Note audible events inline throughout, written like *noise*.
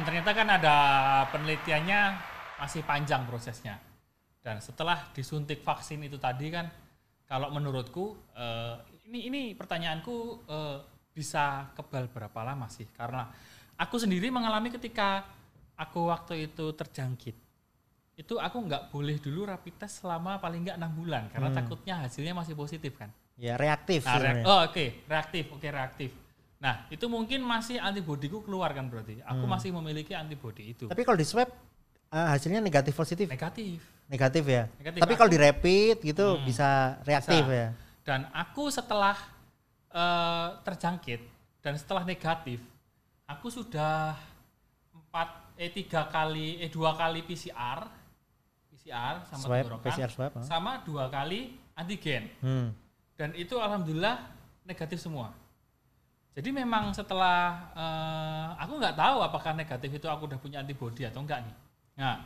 belum. Ternyata kan ada penelitiannya masih panjang prosesnya. Dan setelah disuntik vaksin itu tadi kan, kalau menurutku eh, ini ini pertanyaanku eh, bisa kebal berapa lama sih? Karena aku sendiri mengalami ketika aku waktu itu terjangkit, itu aku nggak boleh dulu rapid test selama paling nggak enam bulan karena takutnya hasilnya masih positif kan. Ya reaktif Nah, reak- oh, oke, reaktif, oke reaktif. Nah, itu mungkin masih antibodiku keluar kan berarti. Aku Hmm. masih memiliki antibodi itu. Tapi kalau di swab eh, hasilnya negatif positif. Negatif. Negatif ya. Negatif. Tapi kalau di rapid gitu Hmm. bisa reaktif Bisa. ya. Dan aku setelah eh, terjangkit dan setelah negatif, aku sudah empat eh tiga kali eh dua kali PCR, PCR sama Swab, tenggorokan, PCR swab. sama dua kali antigen. Hmm. dan itu alhamdulillah negatif semua. Jadi memang setelah eh, aku nggak tahu apakah negatif itu aku udah punya antibodi atau enggak nih. Nah,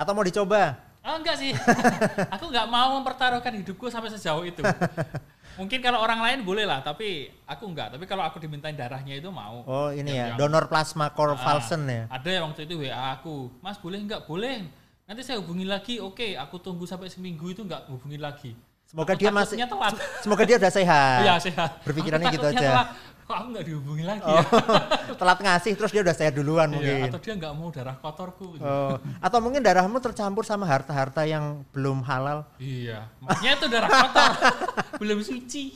Atau mau dicoba? oh enggak sih. *laughs* aku nggak mau mempertaruhkan hidupku sampai sejauh itu. *laughs* Mungkin kalau orang lain boleh lah, tapi aku enggak. Tapi kalau aku dimintain darahnya itu mau. Oh ini ya, Yang- yang- donor plasma Corvalsen ya. Ada yang waktu itu WA aku, Mas boleh enggak? Boleh. Nanti saya hubungi lagi. Oke, aku tunggu sampai seminggu itu enggak hubungi lagi. Semoga Aku dia masih telat. semoga dia udah sehat. Iya sehat. Berpikirannya Aku gitu aja. telat. Kok aku nggak dihubungi lagi Oh, ya? *laughs* telat ngasih terus dia udah sehat duluan Iya, mungkin. atau dia nggak mau darah kotorku. gitu. Oh, atau mungkin darahmu tercampur sama harta-harta yang belum halal. Iya, makanya itu darah kotor, *laughs* belum suci.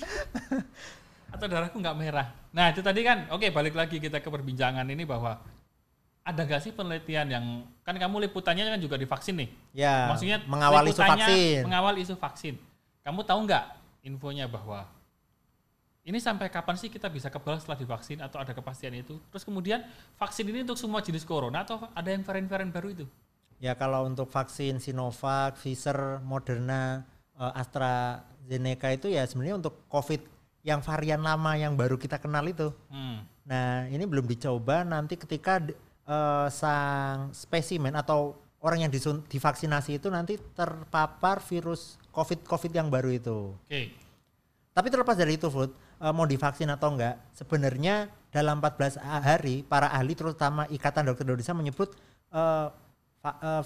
Atau darahku nggak merah. Nah itu tadi kan, oke balik lagi kita ke perbincangan ini bahwa ada nggak sih penelitian yang kan kamu liputannya kan juga di vaksin nih. Ya, Maksudnya mengawal isu vaksin. Mengawal isu vaksin. Kamu tahu nggak infonya bahwa ini sampai kapan sih kita bisa kebal setelah divaksin atau ada kepastian itu? Terus kemudian vaksin ini untuk semua jenis corona atau ada yang varian-varian baru itu? Ya kalau untuk vaksin Sinovac, Pfizer, Moderna, eh, AstraZeneca itu ya sebenarnya untuk COVID yang varian lama yang baru kita kenal itu. Hmm. Nah ini belum dicoba nanti ketika eh, sang spesimen atau orang yang divaksinasi itu nanti terpapar virus COVID-COVID yang baru itu. Oke. Tapi terlepas dari itu, Food, eh, mau divaksin atau enggak, sebenarnya dalam 14 hari para ahli terutama Ikatan Dokter Indonesia menyebut eh,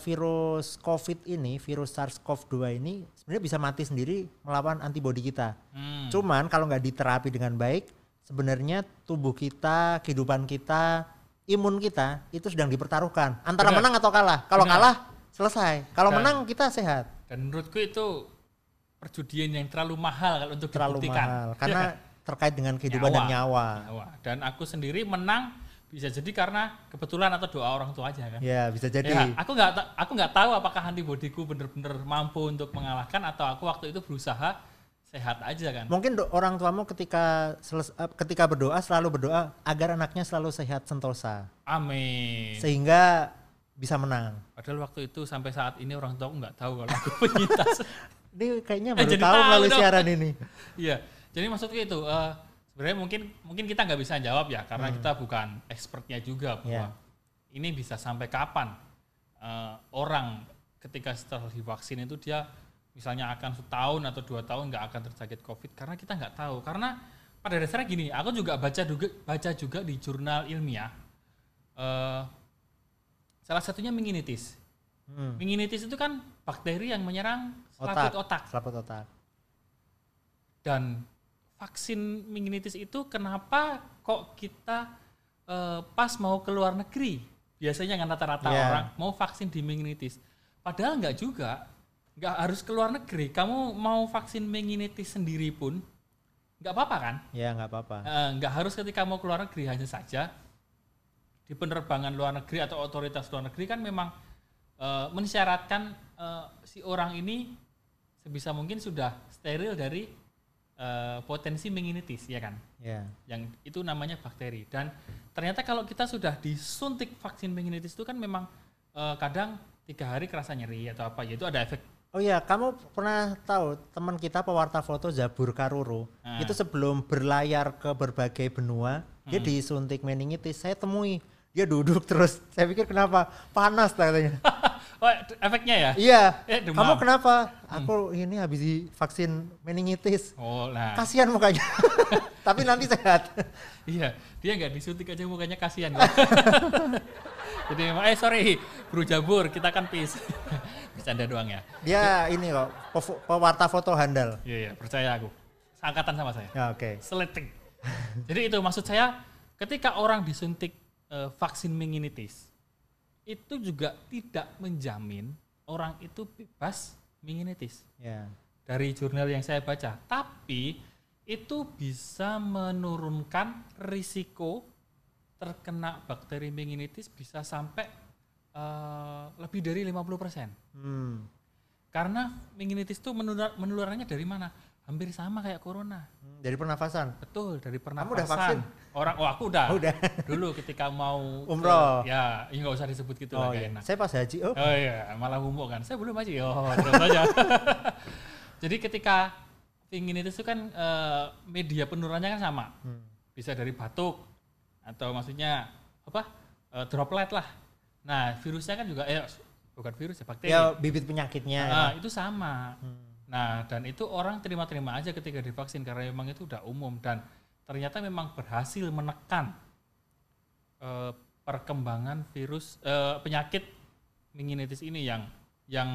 virus COVID ini, virus SARS-CoV-2 ini sebenarnya bisa mati sendiri melawan antibodi kita. Hmm. Cuman kalau nggak diterapi dengan baik, sebenarnya tubuh kita, kehidupan kita, imun kita itu sedang dipertaruhkan antara Benar. menang atau kalah. Kalau Benar. kalah selesai, kalau menang kita sehat. Dan menurutku itu perjudian yang terlalu mahal kalau untuk Terlalu dibuktikan. mahal Iya karena kan? terkait dengan kehidupan dan nyawa. Nyawa. Dan aku sendiri menang bisa jadi karena kebetulan atau doa orang tua aja kan. Ya bisa jadi. Ya, aku nggak aku nggak tahu apakah antibodiku bener-bener mampu untuk mengalahkan atau aku waktu itu berusaha sehat aja kan. Mungkin do- orang tuamu ketika seles- eh, ketika berdoa selalu berdoa agar anaknya selalu sehat sentosa Amin. sehingga bisa menang. Padahal waktu itu sampai saat ini orang tua nggak tahu kalau aku *laughs* penyintas. Ini kayaknya Eh, baru jadi tahu melalui siaran ini. *laughs* Iya. Jadi maksudku itu eh, sebenarnya mungkin mungkin kita nggak bisa jawab ya karena Hmm. kita bukan expertnya juga bahwa Iya. ini bisa sampai kapan eh, orang ketika setelah divaksin itu dia misalnya akan setahun atau dua tahun nggak akan terjangkit covid karena kita nggak tahu karena pada dasarnya gini aku juga baca juga baca juga di jurnal ilmiah eh, salah satunya meningitis Hmm. meningitis itu kan bakteri yang menyerang selaput otak. Selaput otak. dan vaksin meningitis itu kenapa kok kita eh, pas mau ke luar negeri? Biasanya kan rata-rata Iya. orang mau vaksin di meningitis padahal nggak juga. Nggak harus ke luar negeri. Kamu mau vaksin meningitis sendiri pun nggak apa-apa kan? Ya nggak apa-apa. Eh, nggak harus ketika mau ke luar negeri hanya saja. Di penerbangan luar negeri atau otoritas luar negeri kan memang eh, mensyaratkan eh, si orang ini sebisa mungkin sudah steril dari eh, potensi meningitis ya kan Ya. yang itu namanya bakteri dan ternyata kalau kita sudah disuntik vaksin meningitis itu kan memang eh, kadang tiga hari kerasa nyeri atau apa yaitu ada efek Oh iya, kamu pernah tahu teman kita pewarta foto Zabur Karuro Ah. itu sebelum berlayar ke berbagai benua dia Hmm. disuntik meningitis. Saya temui dia duduk terus. Saya pikir kenapa panas katanya. *laughs* oh efeknya ya iya. Eh, demam. Kamu kenapa? Aku ini habis divaksin meningitis. oh nah Kasihan mukanya. *laughs* Tapi nanti sehat. Iya, dia nggak disuntik aja mukanya kasihan. *laughs* Jadi eh sorry, Bro Jabur, kita kan peace. *laughs* Bercanda doang ya. Dia ini kok pewarta foto handal. Iya, iya, percaya aku. Seangkatan sama saya. Ya, oke. Seleting. Jadi itu maksud saya ketika orang disuntik eh, vaksin meningitis itu juga tidak menjamin orang itu bebas meningitis Ya. dari jurnal yang saya baca. Tapi itu bisa menurunkan risiko terkena bakteri meningitis bisa sampai eh, lebih dari 50%. Hmm. Karena meningitis itu menular, menularnya dari mana? Hampir sama kayak corona. Hmm, Dari pernafasan. Betul, dari pernapasan. udah vaksin? Orang, oh aku udah. Oh, udah. Dulu ketika mau *laughs* ke- Umroh. ya, ini nggak usah disebut gitu lah Oh gak iya. enak. Saya pas haji. Oh. Oh iya, malah umroh kan. Saya belum aja. Oh, *laughs* terus aja. *laughs* Jadi ketika meningitis itu kan eh, media penurunannya kan sama. Hmm. Bisa dari batuk atau maksudnya apa? eh, droplet lah. Nah, virusnya kan juga eh bukan virus ya, bakteri. Ya bibit penyakitnya. ya. Nah, itu sama. Hmm. Nah, dan itu orang terima-terima aja ketika divaksin karena memang itu udah umum dan ternyata memang berhasil menekan eh, perkembangan virus eh, penyakit meningitis ini yang yang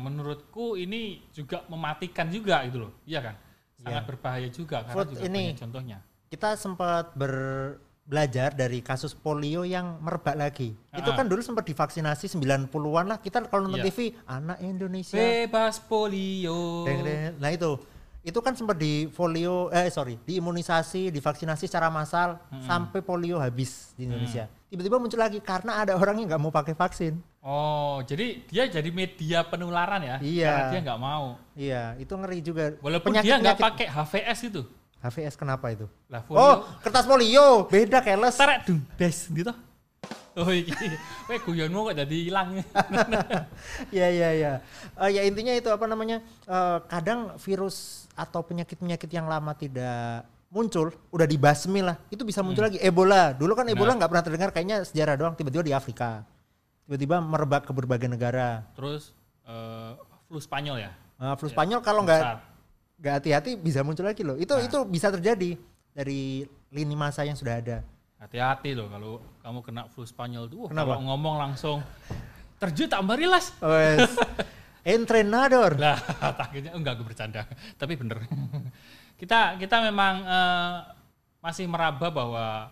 menurutku ini juga mematikan juga gitu loh. Iya kan? Sangat berbahaya juga karena Food juga ini. contohnya. Kita sempat ber- belajar dari kasus polio yang merebak lagi. Itu Ah. kan dulu sempat divaksinasi 90-an lah. Kita kalau nonton Iya. TV, anak Indonesia. Bebas polio. Deng, deng. Nah itu, itu kan sempat di polio, eh sorry, diimunisasi, divaksinasi secara massal sampai polio habis di Indonesia. Tiba-tiba muncul lagi karena ada orang yang nggak mau pakai vaksin. Oh, jadi dia jadi media penularan ya? Iya. Karena dia nggak mau. Iya, itu ngeri juga. Walaupun dia nggak pakai HVS itu. HVS kenapa itu? Lah. Oh, kertas polio, beda keles. Terek dung des gitu. Oh iki, kowe guyonmu kok jadi hilang. *laughs* ya ya ya. Eh, ya intinya itu apa namanya? eh, kadang virus atau penyakit-penyakit yang lama tidak muncul, udah dibasmi lah, itu bisa muncul lagi. Ebola, dulu kan Ebola nggak pernah terdengar, kayaknya sejarah doang. Tiba-tiba di Afrika, tiba-tiba merebak ke berbagai negara. Terus eh, flu Spanyol ya. Eh, flu Spanyol kalau nggak Nggak hati-hati bisa muncul lagi loh. Itu itu bisa terjadi dari lini masa yang sudah ada. Hati-hati loh kalau kamu kena flu Spanyol tuh. Kenapa? Kalau ngomong langsung terjun tak marilas. *laughs* Wes. Entrenador. Lah, *laughs* takutnya enggak gue bercanda, *laughs* tapi bener. kita kita memang eh, masih meraba bahwa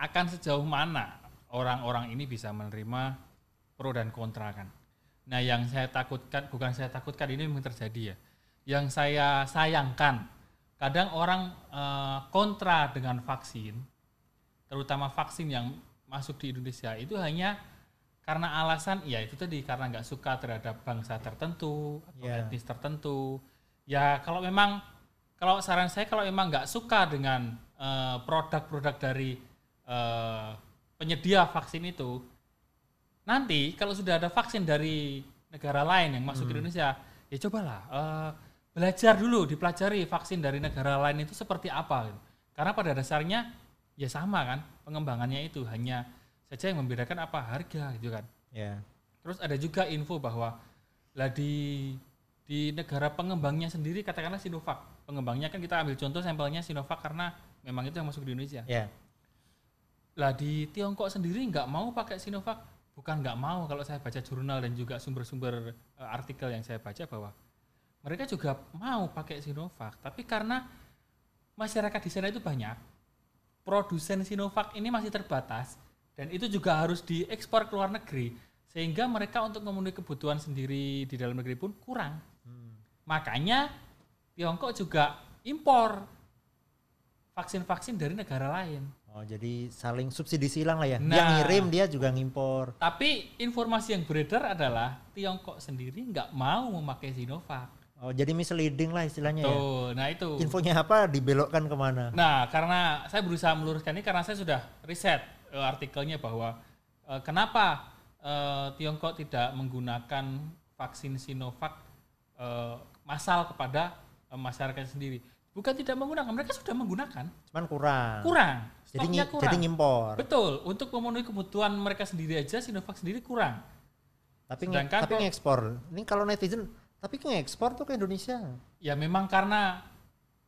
akan sejauh mana orang-orang ini bisa menerima pro dan kontra kan. Nah, yang saya takutkan bukan saya takutkan ini memang terjadi ya. Yang saya sayangkan. Kadang orang eh, kontra dengan vaksin, terutama vaksin yang masuk di Indonesia itu hanya karena alasan ya itu tadi karena nggak suka terhadap bangsa tertentu atau Ya. etnis tertentu. Ya kalau memang kalau saran saya kalau memang nggak suka dengan eh, produk-produk dari eh, penyedia vaksin itu nanti kalau sudah ada vaksin dari negara lain yang masuk ke Indonesia ya cobalah eh, belajar dulu dipelajari vaksin dari negara lain itu seperti apa gitu. karena pada dasarnya ya sama kan pengembangannya itu hanya saja yang membedakan apa harga gitu kan Ya. terus ada juga info bahwa lah di di negara pengembangnya sendiri katakanlah Sinovac pengembangnya kan kita ambil contoh sampelnya Sinovac karena memang itu yang masuk di Indonesia Ya. lah di Tiongkok sendiri nggak mau pakai Sinovac bukan nggak mau kalau saya baca jurnal dan juga sumber-sumber eh, artikel yang saya baca bahwa mereka juga mau pakai Sinovac tapi karena masyarakat di sana itu banyak produsen Sinovac ini masih terbatas dan itu juga harus diekspor ke luar negeri sehingga mereka untuk memenuhi kebutuhan sendiri di dalam negeri pun kurang makanya Tiongkok juga impor vaksin-vaksin dari negara lain Oh, jadi saling subsidi silang lah ya. Nah. ngirim, dia juga ngimpor. Tapi informasi yang beredar adalah Tiongkok sendiri nggak mau memakai Sinovac. Oh, jadi misleading lah istilahnya ya. Tuh, nah itu. Infonya apa dibelokkan ke mana? Nah, karena saya berusaha meluruskan ini karena saya sudah riset eh, artikelnya bahwa eh, kenapa eh, Tiongkok tidak menggunakan vaksin Sinovac eh, massal kepada eh, masyarakat sendiri. Bukan tidak menggunakan, mereka sudah menggunakan. Cuman kurang. Kurang. Jadi, kurang. jadi ngimpor. Betul, untuk memenuhi kebutuhan mereka sendiri aja Sinovac sendiri kurang. Tapi Sedangkan tapi ngekspor. Ini kalau netizen, tapi ngekspor tuh ke Indonesia. Ya memang karena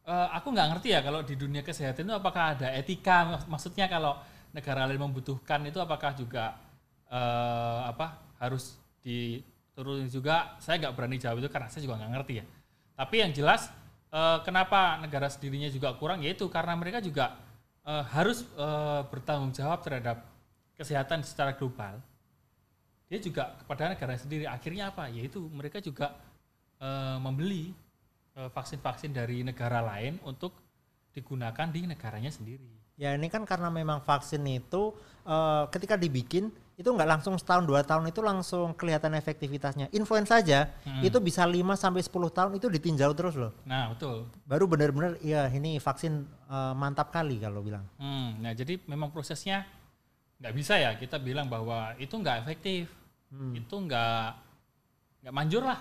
eh, aku nggak ngerti ya kalau di dunia kesehatan itu apakah ada etika Mak- maksudnya kalau negara lain membutuhkan itu apakah juga eh, apa harus diturunin juga. Saya nggak berani jawab itu karena saya juga nggak ngerti ya. Tapi yang jelas eh, kenapa negara sendirinya juga kurang yaitu karena mereka juga eh, harus eh, bertanggung jawab terhadap kesehatan secara global. Dia juga kepada negara sendiri akhirnya apa? Yaitu mereka juga eh, membeli eh, vaksin-vaksin dari negara lain untuk digunakan di negaranya sendiri. Ya ini kan karena memang vaksin itu eh, ketika dibikin itu nggak langsung setahun dua tahun itu langsung kelihatan efektivitasnya. Influenza saja Hmm. itu bisa 5 sampai 10 tahun itu ditinjau terus loh. Nah betul. Baru benar-benar ya ini vaksin eh, mantap kali kalau bilang. Hmm, nah jadi memang prosesnya nggak bisa ya kita bilang bahwa itu nggak efektif, Hmm. itu nggak nggak manjur lah.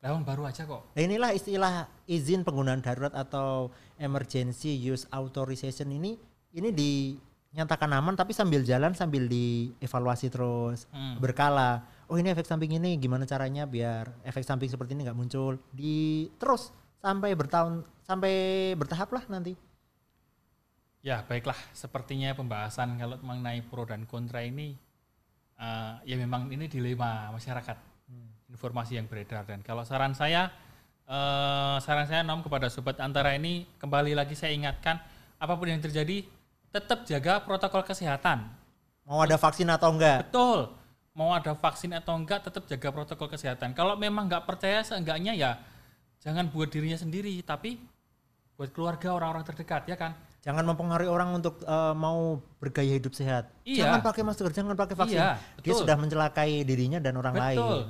Tahun baru aja kok. Nah, inilah istilah izin penggunaan darurat atau emergency use authorization ini ini dinyatakan aman tapi sambil jalan sambil dievaluasi terus Hmm. berkala. Oh ini efek samping ini gimana caranya biar efek samping seperti ini nggak muncul di terus sampai bertahun sampai bertahap lah nanti. Ya baiklah, sepertinya pembahasan kalau mengenai pro dan kontra ini eh, ya memang ini dilema masyarakat, informasi yang beredar dan kalau saran saya, eh, saran saya nom kepada sobat antara ini kembali lagi saya ingatkan apa pun yang terjadi tetap jaga protokol kesehatan. Mau ada vaksin atau enggak? Betul. Mau ada vaksin atau enggak, tetap jaga protokol kesehatan. Kalau memang nggak percaya, seenggaknya ya jangan buat dirinya sendiri, tapi buat keluarga orang-orang terdekat, ya kan? Jangan mempengaruhi orang untuk eh, mau bergaya hidup sehat. Iya. Jangan pakai masker, jangan pakai vaksin. Iya, Dia betul. sudah mencelakai dirinya dan orang lain. Betul.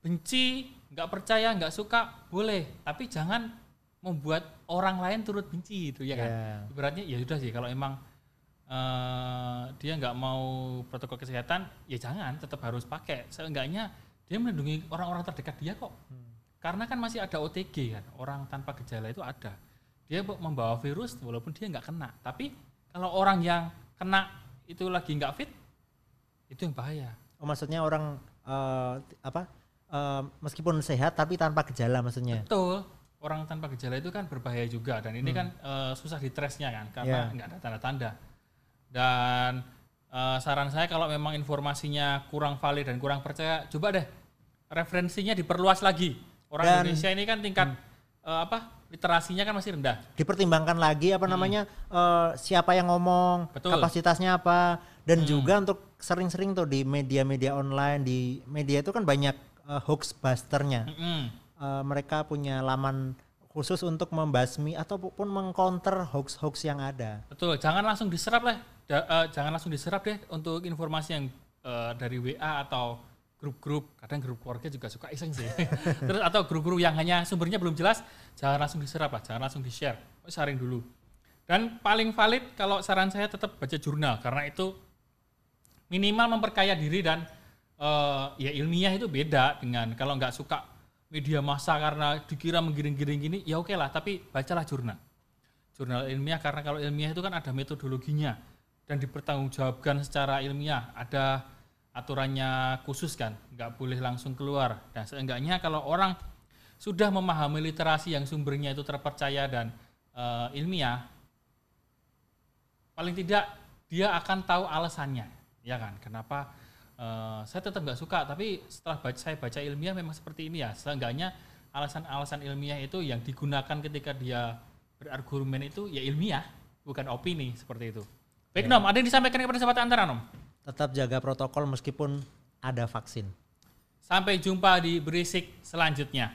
Benci, nggak percaya, nggak suka, boleh. Tapi jangan membuat orang lain turut benci, itu ya kan? Iya. Ibaratnya ya sudah sih, kalau emang eh, dia nggak mau protokol kesehatan, ya jangan, tetap harus pakai. Seenggaknya dia melindungi orang-orang terdekat dia kok. Karena kan masih ada OTG kan, orang tanpa gejala itu ada. Dia membawa virus walaupun dia nggak kena. Tapi kalau orang yang kena itu lagi nggak fit, itu yang bahaya. Oh maksudnya orang eh, apa? Eh, meskipun sehat tapi tanpa gejala maksudnya. Betul. Orang tanpa gejala itu kan berbahaya juga dan ini kan eh, susah ditresnya kan karena Iya. nggak ada tanda-tanda. Dan eh, saran saya kalau memang informasinya kurang valid dan kurang percaya, coba deh referensinya diperluas lagi. Orang Dan- Indonesia ini kan tingkat eh, apa literasinya kan masih rendah. Dipertimbangkan lagi apa namanya eh, siapa yang ngomong, Hmm. Betul. kapasitasnya apa dan Hmm. juga untuk sering-sering tuh di media-media online di media itu kan banyak eh, hoax busternya. Mm-mm. Eh, mereka punya laman khusus untuk membasmi ataupun mengcounter hoax-hoax yang ada. Betul, jangan langsung diserap lah. Da- eh, jangan langsung diserap deh untuk informasi yang eh, dari WA atau grup-grup. Kadang grup keluarga juga suka iseng sih. *laughs* Terus atau grup-grup yang hanya sumbernya belum jelas, jangan langsung diserap lah, jangan langsung di-share. Oh, Sharing dulu. Dan paling valid kalau saran saya tetap baca jurnal karena itu minimal memperkaya diri dan eh, ya ilmiah itu beda dengan kalau nggak suka media massa karena dikira menggiring-giring gini ya oke lah tapi bacalah jurnal. Jurnal ilmiah karena kalau ilmiah itu kan ada metodologinya dan dipertanggungjawabkan secara ilmiah ada aturannya khusus kan nggak boleh langsung keluar. Dan seenggaknya kalau orang sudah memahami literasi yang sumbernya itu terpercaya dan eh, ilmiah paling tidak dia akan tahu alasannya ya kan? Kenapa eh, saya tetap nggak suka tapi setelah baca, saya baca ilmiah memang seperti ini ya. Seenggaknya alasan-alasan ilmiah itu yang digunakan ketika dia berargumen itu ya ilmiah bukan opini seperti itu. Baik nom ada yang disampaikan kepada sahabat antara nom? Tetap jaga protokol meskipun ada vaksin. sampai jumpa di berisik selanjutnya